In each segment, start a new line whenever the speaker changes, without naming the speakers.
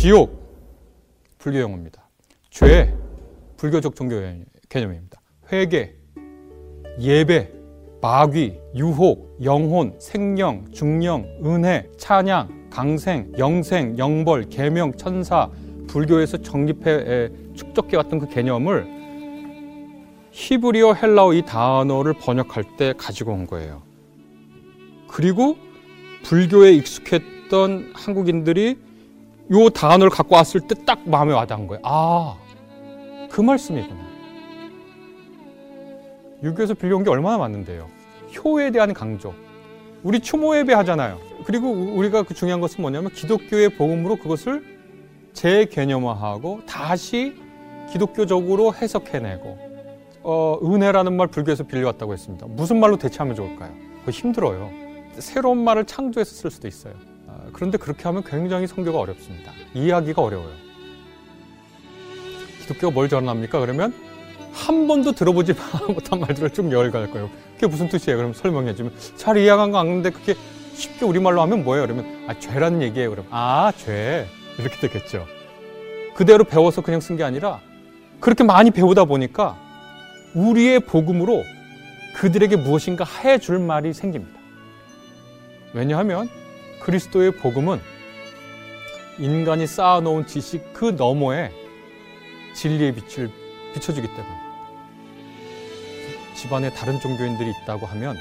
지옥 불교 용어입니다. 죄 불교적 종교 개념입니다. 회개, 예배, 마귀, 유혹, 영혼, 생령, 중령, 은혜, 찬양, 강생, 영생, 영벌, 계명, 천사, 불교에서 정립해 축적해 왔던 그 개념을 히브리어 헬라어 이 단어를 번역할 때 가지고 온 거예요. 그리고 불교에 익숙했던 한국인들이 이 단어를 갖고 왔을 때 딱 마음에 와닿은 거예요. 아, 그 말씀이구나. 유교에서 빌려온 게 얼마나 많은데요. 효에 대한 강조. 우리 추모 예배 하잖아요. 그리고 우리가 그 중요한 것은 뭐냐면 기독교의 복음으로 그것을 재개념화하고 다시 기독교적으로 해석해내고 어, 은혜라는 말 불교에서 빌려왔다고 했습니다. 무슨 말로 대체하면 좋을까요? 그거 힘들어요. 새로운 말을 창조해서 쓸 수도 있어요. 아, 그런데 그렇게 하면 굉장히 성교가 어렵습니다. 이해하기가 어려워요. 기독교가 뭘 전합니까? 그러면 한 번도 들어보지 못한 말들을 쭉 열갈 거예요. 그게 무슨 뜻이에요? 그럼 설명해 주면 잘 이해한 거 아는데 그게 쉽게 우리말로 하면 뭐예요? 그러면 아 죄라는 얘기예요. 그럼 아 죄 이렇게 되겠죠. 그대로 배워서 그냥 쓴 게 아니라 그렇게 많이 배우다 보니까 우리의 복음으로 그들에게 무엇인가 해줄 말이 생깁니다. 왜냐하면 그리스도의 복음은 인간이 쌓아놓은 지식 그 너머에 진리의 빛을 비춰주기 때문에. 집안에 다른 종교인들이 있다고 하면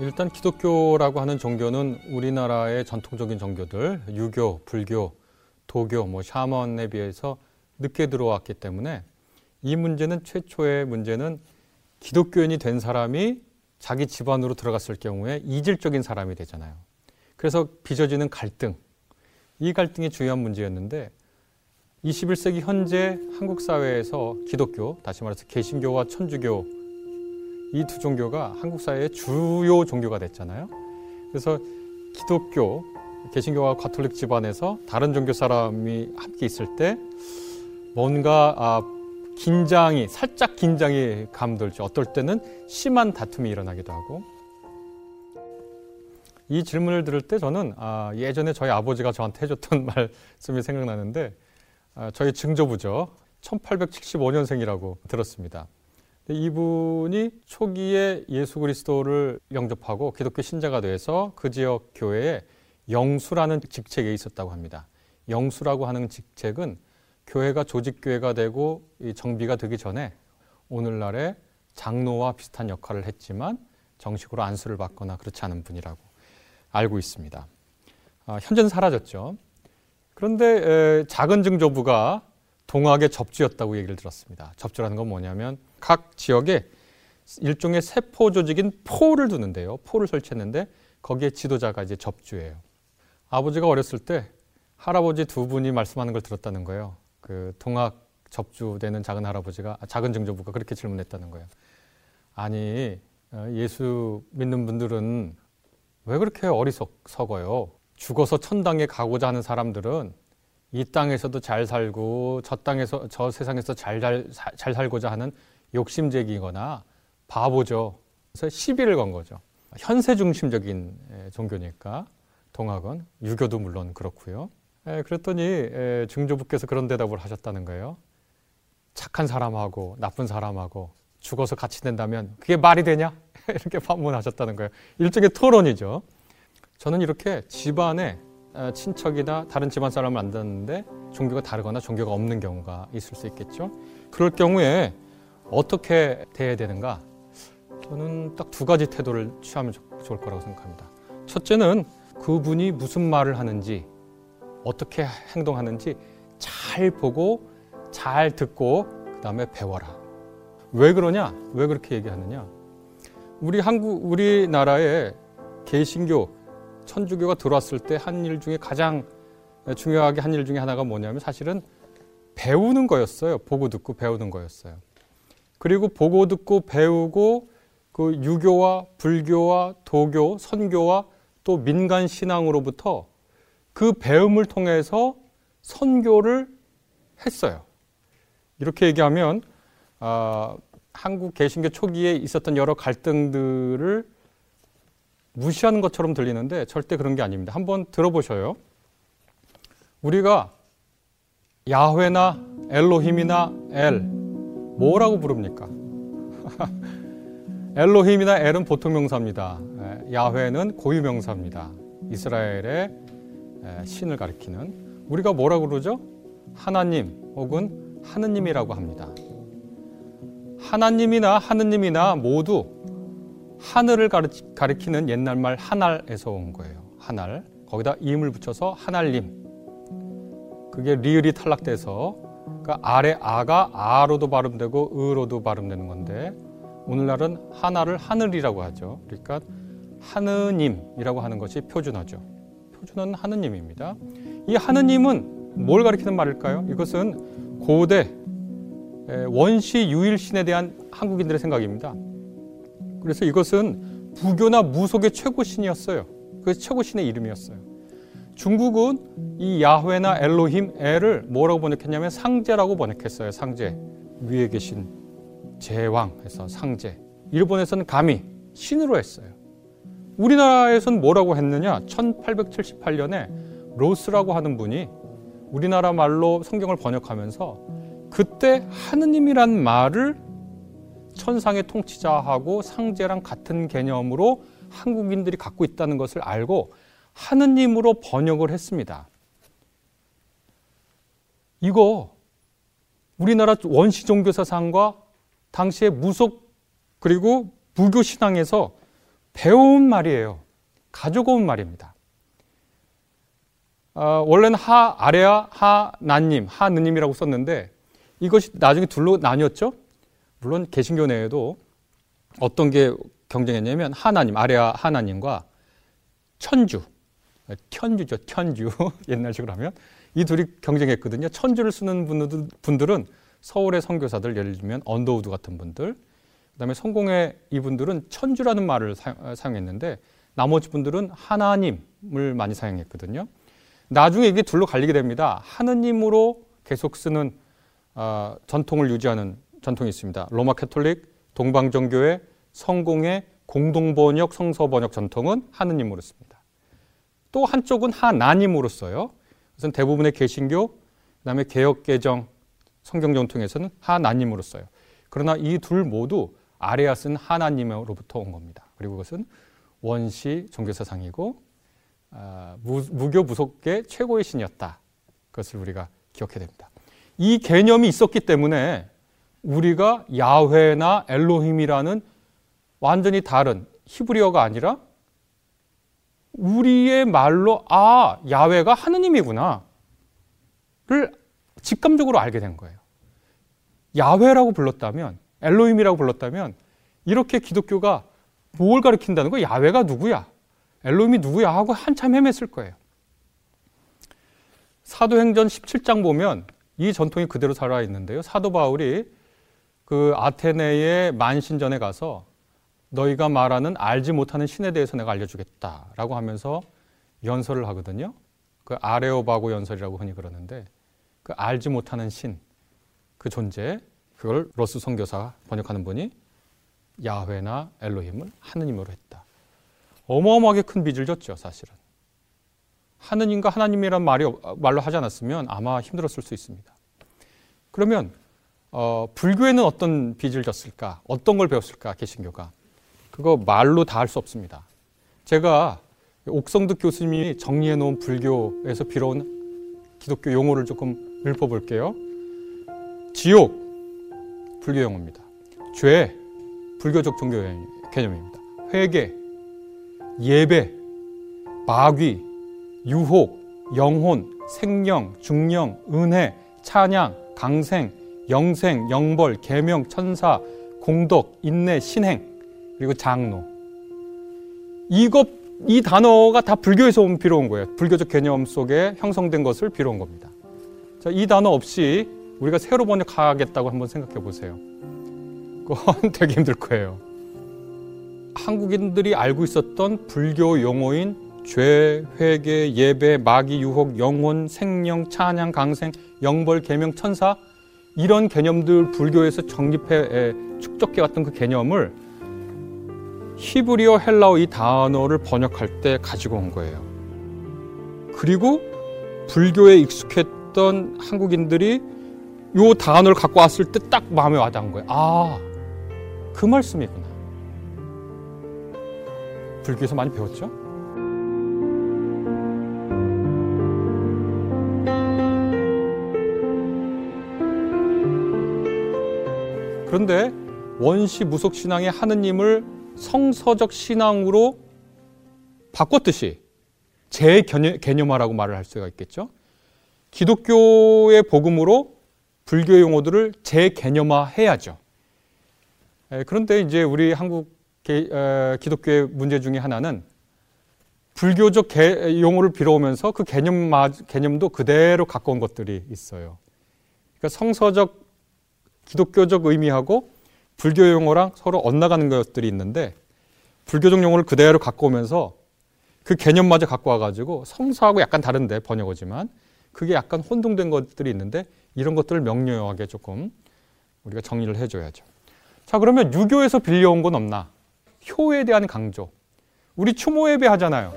일단 기독교라고 하는 종교는 우리나라의 전통적인 종교들 유교, 불교, 도교, 뭐 샤먼에 비해서 늦게 들어왔기 때문에 이 문제는 최초의 문제는 기독교인이 된 사람이 자기 집안으로 들어갔을 경우에 이질적인 사람이 되잖아요. 그래서 빚어지는 갈등. 이 갈등이 중요한 문제였는데 21세기 현재 한국 사회에서 기독교, 다시 말해서 개신교와 천주교 이 두 종교가 한국 사회의 주요 종교가 됐잖아요. 그래서 기독교, 개신교와 가톨릭 집안에서 다른 종교 사람이 함께 있을 때 뭔가 아, 긴장이 살짝 긴장이 감돌죠. 어떨 때는 심한 다툼이 일어나기도 하고 이 질문을 들을 때 저는 아, 예전에 저희 아버지가 저한테 해줬던 말씀이 생각나는데 아, 저희 증조부죠. 1875년생이라고 들었습니다. 이분이 초기에 예수 그리스도를 영접하고 기독교 신자가 돼서 그 지역 교회에 영수라는 직책에 있었다고 합니다. 영수라고 하는 직책은 교회가 조직교회가 되고 정비가 되기 전에 오늘날의 장로와 비슷한 역할을 했지만 정식으로 안수를 받거나 그렇지 않은 분이라고 알고 있습니다. 아, 현재는 사라졌죠. 그런데 에, 작은 증조부가 동학의 접주였다고 얘기를 들었습니다. 접주라는 건 뭐냐면 각 지역에 일종의 세포 조직인 포를 두는데요. 포를 설치했는데 거기에 지도자가 이제 접주예요. 아버지가 어렸을 때 할아버지 두 분이 말씀하는 걸 들었다는 거예요. 그 동학 접주되는 작은 할아버지가 아, 작은 증조부가 그렇게 질문했다는 거예요. 아니 어, 예수 믿는 분들은 왜 그렇게 어리석어요? 죽어서 천당에 가고자 하는 사람들은 이 땅에서도 잘 살고 저 땅에서 저 세상에서 잘, 잘, 잘 살고자 하는 욕심쟁이거나 바보죠. 그래서 시비를 건 거죠. 현세 중심적인 종교니까 동학은 유교도 물론 그렇고요. 에, 그랬더니 에, 증조부께서 그런 대답을 하셨다는 거예요. 착한 사람하고 나쁜 사람하고 죽어서 같이 된다면 그게 말이 되냐? 이렇게 반문하셨다는 거예요. 일종의 토론이죠. 저는 이렇게 집안에 친척이나 다른 집안 사람을 만났는데 종교가 다르거나 종교가 없는 경우가 있을 수 있겠죠. 그럴 경우에 어떻게 대해야 되는가? 저는 딱 두 가지 태도를 취하면 좋을 거라고 생각합니다. 첫째는 그분이 무슨 말을 하는지 어떻게 행동하는지 잘 보고 잘 듣고 그 다음에 배워라. 왜 그러냐? 왜 그렇게 얘기하느냐? 우리 한국 우리나라에 개신교 천주교가 들어왔을 때 한 일 중에 가장 중요하게 한 일 중에 하나가 뭐냐면 사실은 배우는 거였어요. 보고 듣고 배우는 거였어요. 그리고 보고 듣고 배우고 그 유교와 불교와 도교, 선교와 또 민간 신앙으로부터 그 배움을 통해서 선교를 했어요. 이렇게 얘기하면 어, 한국 개신교 초기에 있었던 여러 갈등들을 무시하는 것처럼 들리는데 절대 그런 게 아닙니다. 한번 들어보셔요. 우리가 야훼나 엘로힘이나 엘 뭐라고 부릅니까? 엘로힘이나 엘은 보통 명사입니다. 야훼는 고유 명사입니다. 이스라엘의 신을 가리키는 우리가 뭐라고 그러죠? 하나님 혹은 하느님이라고 합니다. 하나님이나 하느님이나 모두 하늘을 가리키는 옛날 말 하날에서 온 거예요. 하날. 거기다 임을 붙여서 하날님. 그게 리을이 탈락돼서 그러니까 아래 아가 아로도 발음되고 의로도 발음되는 건데 오늘날은 하나를 하늘이라고 하죠. 그러니까 하느님이라고 하는 것이 표준어죠. 표준어는 하느님입니다. 이 하느님은 뭘 가리키는 말일까요? 이것은 고대 원시 유일신에 대한 한국인들의 생각입니다. 그래서 이것은 부교나 무속의 최고신이었어요. 그 최고신의 이름이었어요. 중국은 이 야훼나 엘로힘 엘을 뭐라고 번역했냐면 상제라고 번역했어요. 상제 위에 계신 제왕에서 상제. 일본에서는 감히 신으로 했어요. 우리나라에서는 뭐라고 했느냐? 1878년에 로스라고 하는 분이 우리나라 말로 성경을 번역하면서 그때 하느님이란 말을 천상의 통치자하고 상제랑 같은 개념으로 한국인들이 갖고 있다는 것을 알고 하느님으로 번역을 했습니다. 이거 우리나라 원시 종교 사상과 당시의 무속 그리고 불교 신앙에서 배운 말이에요. 가져온 말입니다. 어, 원래는 하 아래야 하나님, 하느님이라고 썼는데 이것이 나중에 둘로 나뉘었죠. 물론 개신교 내에도 어떤 게 경쟁했냐면 하나님, 아래아 하나님과 천주, 천주죠, 천주 옛날식으로 하면 이 둘이 경쟁했거든요. 천주를 쓰는 분들은 서울의 선교사들 예를 들면 언더우드 같은 분들, 그다음에 성공회 이분들은 천주라는 말을 사용 했는데 나머지 분들은 하나님을 많이 사용했거든요. 나중에 이게 둘로 갈리게 됩니다. 하느님으로 계속 쓰는 어, 전통을 유지하는 전통이 있습니다. 로마 캐톨릭, 동방정교회, 성공의 공동번역, 성서번역 전통은 하느님으로 씁니다. 또 한쪽은 하나님으로 써요. 그것은 대부분의 개신교, 그 다음에 개혁개정 성경 전통에서는 하나님으로 써요. 그러나 이 둘 모두 아레아스는 하나님으로부터 온 겁니다. 그리고 그것은 원시 종교사상이고 어, 무, 교 무속계 최고의 신이었다. 그것을 우리가 기억해야 됩니다. 이 개념이 있었기 때문에 우리가 야훼나 엘로힘이라는 완전히 다른 히브리어가 아니라 우리의 말로 아 야훼가 하느님이구나를 직감적으로 알게 된 거예요. 야훼라고 불렀다면 엘로힘이라고 불렀다면 이렇게 기독교가 뭘 가리킨다는 거야? 야훼가 누구야? 엘로힘이 누구야? 하고 한참 헤맸을 거예요. 사도행전 17장 보면 이 전통이 그대로 살아 있는데요. 사도 바울이 그 아테네의 만신전에 가서 너희가 말하는 알지 못하는 신에 대해서 내가 알려주겠다라고 하면서 연설을 하거든요. 그 아레오바고 연설이라고 흔히 그러는데 그 알지 못하는 신, 그 존재, 그걸 로스 선교사 번역하는 분이 야훼나 엘로힘을 하느님으로 했다. 어마어마하게 큰 빚을 졌죠, 사실은. 하느님과 하나님이란 말이 말로 하지 않았으면 아마 힘들었을 수 있습니다. 그러면 어, 불교에는 어떤 빚을 졌을까? 어떤 걸 배웠을까? 개신교가 그거 말로 다 할 수 없습니다. 제가 옥성득 교수님이 정리해 놓은 불교에서 빌어온 기독교 용어를 조금 읊어볼게요. 지옥 불교 용어입니다. 죄 불교적 종교 개념입니다. 회개, 예배, 마귀, 유혹, 영혼, 생령, 중령, 은혜, 찬양, 강생, 영생, 영벌, 계명, 천사, 공덕, 인내, 신행, 그리고 장로. 이것 이 단어가 다 불교에서 온 빌어온 거예요. 불교적 개념 속에 형성된 것을 빌어온 겁니다. 자, 이 단어 없이 우리가 새로 번역하겠다고 한번 생각해 보세요. 그건 되게 힘들 거예요. 한국인들이 알고 있었던 불교 용어인 죄, 회개, 예배, 마귀, 유혹, 영혼, 생명, 찬양, 강생, 영벌, 계명, 천사 이런 개념들 불교에서 정립해 축적해 왔던 그 개념을 히브리어, 헬라어 이 단어를 번역할 때 가지고 온 거예요. 그리고 불교에 익숙했던 한국인들이 요 단어를 갖고 왔을 때 딱 마음에 와닿은 거예요. 아, 그 말씀이구나. 불교에서 많이 배웠죠? 그런데 원시 무속 신앙의 하느님을 성서적 신앙으로 바꿨듯이 재개념화라고 말을 할 수가 있겠죠. 기독교의 복음으로 불교 용어들을 재개념화해야죠. 그런데 이제 우리 한국 기독교의 문제 중에 하나는 불교적 용어를 빌어오면서 그 개념 개념도 그대로 갖고 온 것들이 있어요. 그러니까 성서적 기독교적 의미하고 불교 용어랑 서로 엇나가는 것들이 있는데 불교적 용어를 그대로 갖고 오면서 그 개념마저 갖고 와가지고 성서하고 약간 다른데 번역어지만 그게 약간 혼동된 것들이 있는데 이런 것들을 명료하게 조금 우리가 정리를 해줘야죠. 자 그러면 유교에서 빌려온 건 없나? 효에 대한 강조. 우리 추모 예배 하잖아요.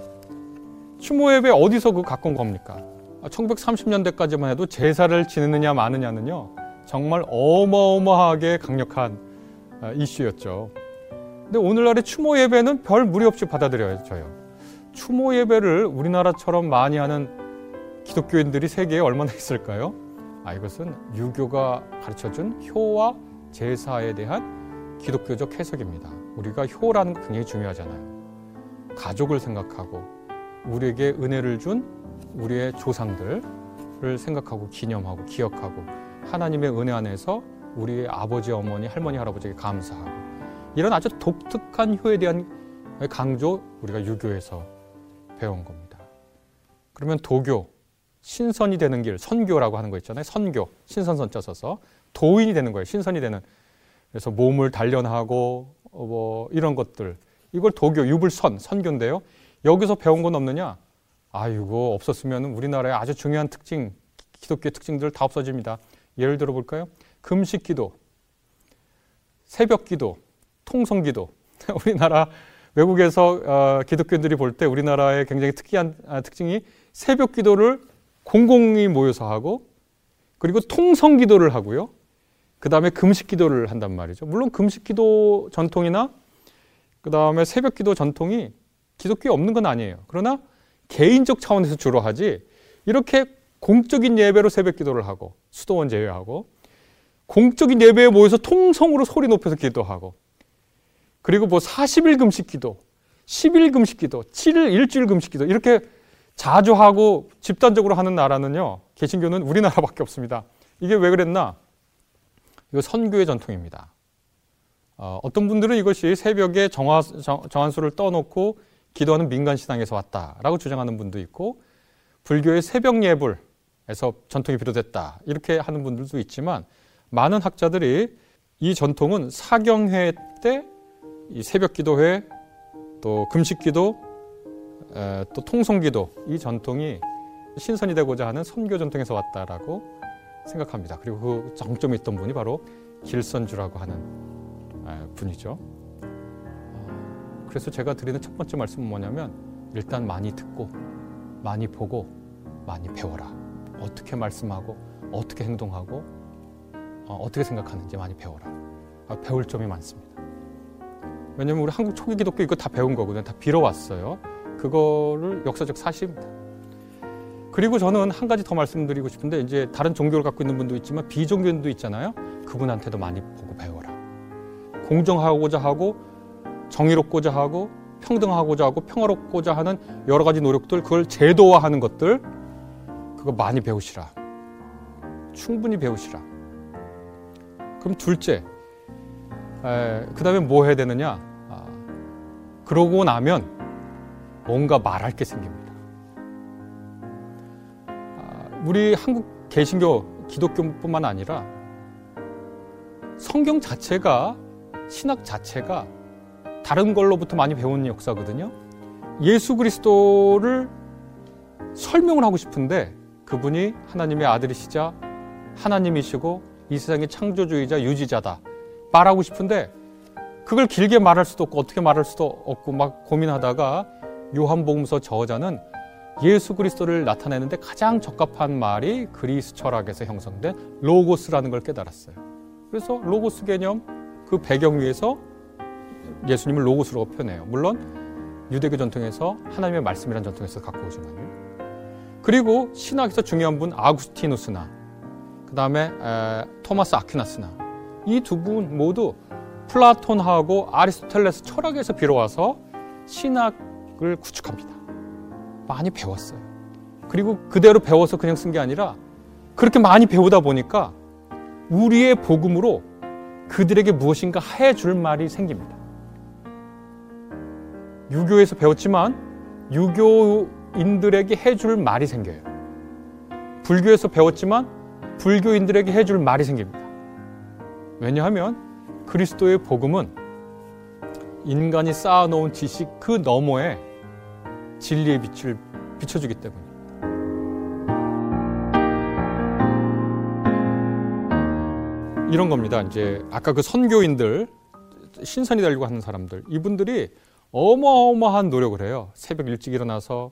추모 예배 어디서 그 갖고 온 겁니까? 1930년대까지만 해도 제사를 지내느냐 마느냐는요. 정말 어마어마하게 강력한 아, 이슈였죠. 근데 오늘날의 추모 예배는 별 무리 없이 받아들여져요. 추모 예배를 우리나라처럼 많이 하는 기독교인들이 세계에 얼마나 있을까요? 아, 이것은 유교가 가르쳐준 효와 제사에 대한 기독교적 해석입니다. 우리가 효라는 게 굉장히 중요하잖아요. 가족을 생각하고 우리에게 은혜를 준 우리의 조상들을 생각하고 기념하고 기억하고 하나님의 은혜 안에서 우리의 아버지, 어머니, 할머니, 할아버지에게 감사하고 이런 아주 독특한 효에 대한 강조 우리가 유교에서 배운 겁니다. 그러면 도교, 신선이 되는 길, 선교라고 하는 거 있잖아요. 선교, 신선선자 써서 도인이 되는 거예요. 신선이 되는. 그래서 몸을 단련하고 어, 뭐 이런 것들 이걸 도교, 유불선, 선교인데요. 여기서 배운 건 없느냐? 아, 이거 없었으면 우리나라의 아주 중요한 특징, 기독교의 특징들 다 없어집니다. 예를 들어 볼까요? 금식 기도, 새벽 기도, 통성 기도. 우리나라 외국에서 어, 기독교인들이 볼 때 우리나라의 굉장히 특이한 아, 특징이 새벽 기도를 공공이 모여서 하고 그리고 통성 기도를 하고요. 그 다음에 금식 기도를 한단 말이죠. 물론 금식 기도 전통이나 그 다음에 새벽 기도 전통이 기독교에 없는 건 아니에요. 그러나 개인적 차원에서 주로 하지 이렇게 공적인 예배로 새벽 기도를 하고 수도원 제외하고 공적인 예배에 모여서 통성으로 소리 높여서 기도하고 그리고 뭐 40일 금식 기도, 10일 금식 기도, 7일 일주일 금식 기도 이렇게 자주 하고 집단적으로 하는 나라는요. 개신교는 우리나라밖에 없습니다. 이게 왜 그랬나? 이거 선교의 전통입니다. 어, 떤 분들은 이것이 새벽에 정화, 정, 정한수를 떠놓고 기도하는 민간 신앙에서 왔다라고 주장하는 분도 있고 불교의 새벽 예불 에서 전통이 비롯됐다 이렇게 하는 분들도 있지만 많은 학자들이 이 전통은 사경회 때 이 새벽 기도회 또 금식 기도 또 통성 기도 이 전통이 신선이 되고자 하는 선교 전통에서 왔다라고 생각합니다. 그리고 그 정점에 있던 분이 바로 길선주라고 하는 분이죠. 어, 그래서 제가 드리는 첫 번째 말씀은 뭐냐면 일단 많이 듣고 많이 보고 많이 배워라. 어떻게 말씀하고 어떻게 행동하고 어, 떻게 생각하는지 많이 배워라. 아, 배울 점이 많습니다. 왜냐면 우리 한국 초기 기독교 이거 다 배운 거거든요. 다 빌어왔어요. 그거를 역사적 사실입니다. 그리고 저는 한 가지 더 말씀드리고 싶은데 이제 다른 종교를 갖고 있는 분도 있지만 비종교인도 있잖아요. 그분한테도 많이 보고 배워라. 공정하고자 하고 정의롭고자 하고 평등하고자 하고 평화롭고자 하는 여러 가지 노력들 그걸 제도화하는 것들 그거 많이 배우시라. 충분히 배우시라. 그럼 둘째, 그 다음에 뭐 해야 되느냐? 아, 그러고 나면 뭔가 말할 게 생깁니다. 아, 우리 한국 개신교, 기독교뿐만 아니라 성경 자체가 신학 자체가 다른 걸로부터 많이 배운 역사거든요. 예수 그리스도를 설명을 하고 싶은데 그분이 하나님의 아들이시자 하나님이시고 이 세상의 창조주의자 유지자다 말하고 싶은데 그걸 길게 말할 수도 없고 어떻게 말할 수도 없고 막 고민하다가 요한복음서 저자는 예수 그리스도를 나타내는데 가장 적합한 말이 그리스 철학에서 형성된 로고스라는 걸 깨달았어요. 그래서 로고스 개념 그 배경 위에서 예수님을 로고스로 표현해요. 물론 유대교 전통에서 하나님의 말씀이라는 전통에서 갖고 오지만요. 그리고 신학에서 중요한 분 아구스티누스나 그 다음에 토마스 아퀴나스나 이 두 분 모두 플라톤하고 아리스토텔레스 철학에서 빌려와서 신학을 구축합니다. 많이 배웠어요. 그리고 그대로 배워서 그냥 쓴 게 아니라 그렇게 많이 배우다 보니까 우리의 복음으로 그들에게 무엇인가 해줄 말이 생깁니다. 유교에서 배웠지만 유교 인들에게 해줄 말이 생겨요. 불교에서 배웠지만 불교인들에게 해줄 말이 생깁니다. 왜냐하면 그리스도의 복음은 인간이 쌓아놓은 지식 그 너머에 진리의 빛을 비춰주기 때문입니다. 이런 겁니다. 이제 아까 그 선교인들 신선이 되려고 하는 사람들 이분들이 어마어마한 노력을 해요. 새벽 일찍 일어나서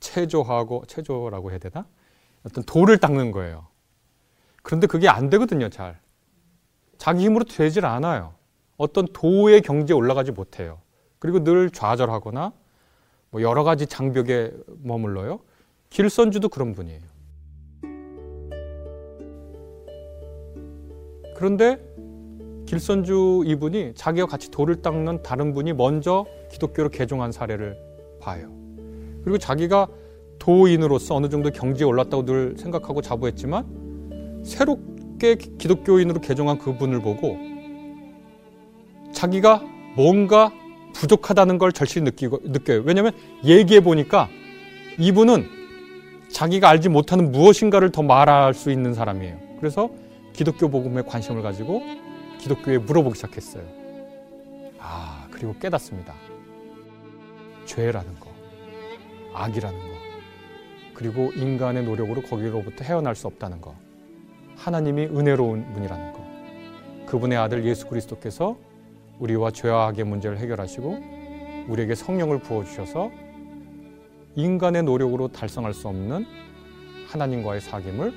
체조하고 체조라고 해야 되나? 어떤 돌을 닦는 거예요. 그런데 그게 안 되거든요, 잘. 자기 힘으로 되질 않아요. 어떤 도의 경지에 올라가지 못해요. 그리고 늘 좌절하거나 뭐 여러 가지 장벽에 머물러요. 길선주도 그런 분이에요. 그런데 길선주 이분이 자기와 같이 돌을 닦는 다른 분이 먼저 기독교로 개종한 사례를 봐요. 그리고 자기가 도인으로서 어느 정도 경지에 올랐다고 늘 생각하고 자부했지만 새롭게 기독교인으로 개종한 그분을 보고 자기가 뭔가 부족하다는 걸 절실히 느끼고, 느껴요. 왜냐하면 얘기해 보니까 이분은 자기가 알지 못하는 무엇인가를 더 말할 수 있는 사람이에요. 그래서 기독교 복음에 관심을 가지고 기독교에 물어보기 시작했어요. 아, 그리고 깨닫습니다. 죄라는 거, 악이라는 거, 그리고 인간의 노력으로 거기로부터 헤어날 수 없다는 거, 하나님이 은혜로운 분이라는 거, 그분의 아들 예수 그리스도께서 우리와 죄와 악의 문제를 해결하시고 우리에게 성령을 부어 주셔서 인간의 노력으로 달성할 수 없는 하나님과의 사귐을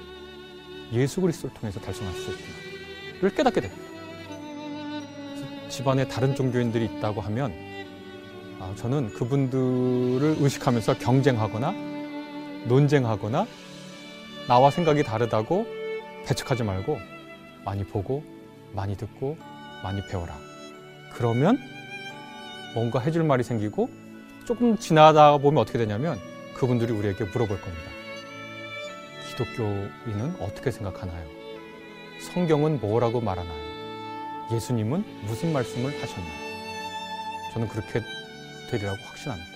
예수 그리스도를 통해서 달성할 수 있구나를 깨닫게 됩니다. 집안에 다른 종교인들이 있다고 하면 아, 저는 그분들을 의식하면서 경쟁하거나 논쟁하거나 나와 생각이 다르다고 배척하지 말고 많이 보고 많이 듣고 많이 배워라. 그러면 뭔가 해줄 말이 생기고 조금 지나다 보면 어떻게 되냐면 그분들이 우리에게 물어볼 겁니다. 기독교인은 어떻게 생각하나요? 성경은 뭐라고 말하나요? 예수님은 무슨 말씀을 하셨나요? 저는 그렇게 되리라고 확신합니다.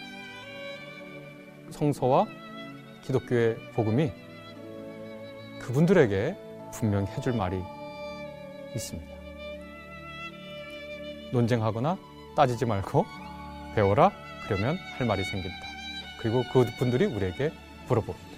성서와 기독교의 복음이 그분들에게 분명히 해줄 말이 있습니다. 논쟁하거나 따지지 말고 배워라. 그러면 할 말이 생긴다. 그리고 그분들이 우리에게 물어봅니다.